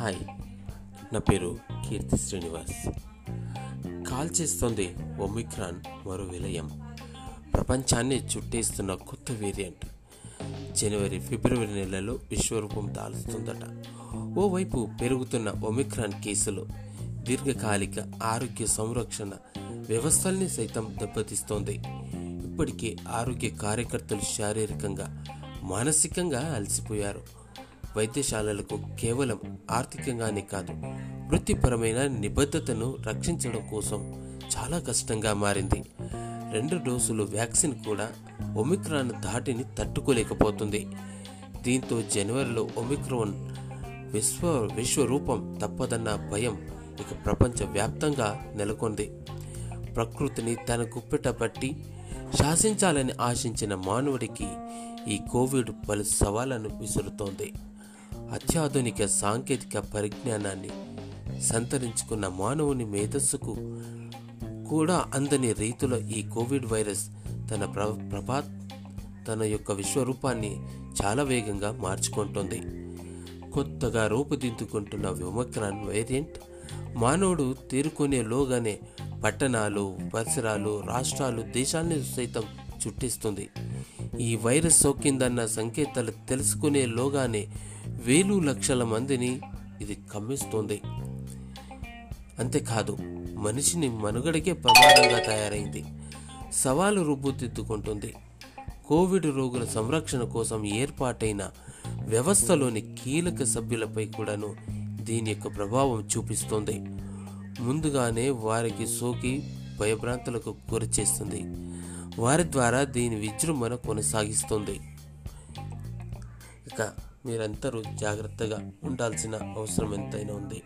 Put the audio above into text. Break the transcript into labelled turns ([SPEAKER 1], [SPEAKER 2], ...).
[SPEAKER 1] Hi నా పేరు Keerthi Srinivas. Call చేస్తోంది ఒమిక్రాన్ మరో విలయం. ప్రపంచాన్ని చుట్టేస్తున్న కొత్త వేరియంట్. జనవరి ఫిబ్రవరి నెలలో విశ్వరూపం దాలుస్తుందట. ఓవైపు పెరుగుతున్న ఒమిక్రాన్ కేసులు దీర్ఘకాలిక ఆరోగ్య సంరక్షణ వ్యవస్థల్ని సైతం దెబ్బతీస్తోంది. ఇప్పటికే ఆరోగ్య కార్యకర్తలు శారీరకంగా మానసికంగా అలసిపోయారు. వైద్యశాలలకు కేవలం ఆర్థికంగానే కాదు వృత్తిపరమైన నిబద్ధతను రక్షించడం కోసం చాలా కష్టంగా మారింది. రెండు డోసులు వ్యాక్సిన్ కూడా ఒమిక్రాన్ ధాటిని తట్టుకోలేకపోతుంది. దీంతో జనవరిలో ఒమిక్రోన్ విశ్వ విశ్వరూపం తప్పదన్న భయం ఇక ప్రపంచ వ్యాప్తంగా నెలకొంది. ప్రకృతిని తన గుప్పెట పట్టి శాసించాలని ఆశించిన మానవుడికి ఈ కోవిడ్ పలు సవాళ్ళను విసురుతోంది. అత్యాధునిక సాంకేతిక పరిజ్ఞానాన్ని సంతరించుకున్న మానవుని మేధస్సుకు కూడా అందని రీతిలో ఈ కోవిడ్ వైరస్ తన ప్ర ప్రభా తన యొక్క విశ్వరూపాన్ని చాలా వేగంగా మార్చుకుంటోంది. కొత్తగా రూపుదిద్దుకుంటున్న విమక్రాన్ వేరియంట్ మానవుడు తేరుకునేలోగానే పట్టణాలు పరిసరాలు రాష్ట్రాలు దేశాన్ని సైతం చుట్టిస్తుంది. ఈ వైరస్ సోకిందన్న సంకేతాలు తెలుసుకునేలోగానే వేలు లక్షల మందిని ఇది కమ్మిస్తోంది. అంతేకాదు మనిషిని మనుగడకే ప్రమాదంగా తయారైంది. సవాలు రూపుదిద్దుకుంటుంది కోవిడ్ రోగుల సంరక్షణ కోసం ఏర్పాటైన వ్యవస్థలోని కీలక సభ్యులపై కూడాను దీని యొక్క ప్రభావం చూపిస్తుంది. ముందుగానే వారికి సోకి భయభ్రాంతులకు గురి చేస్తుంది వారి ద్వారా దీని విజృంభణ కొనసాగిస్తుంది. ఇక మీరందరూ జాగ్రత్తగా ఉండాల్సిన అవసరం ఎంతైనా ఉంది.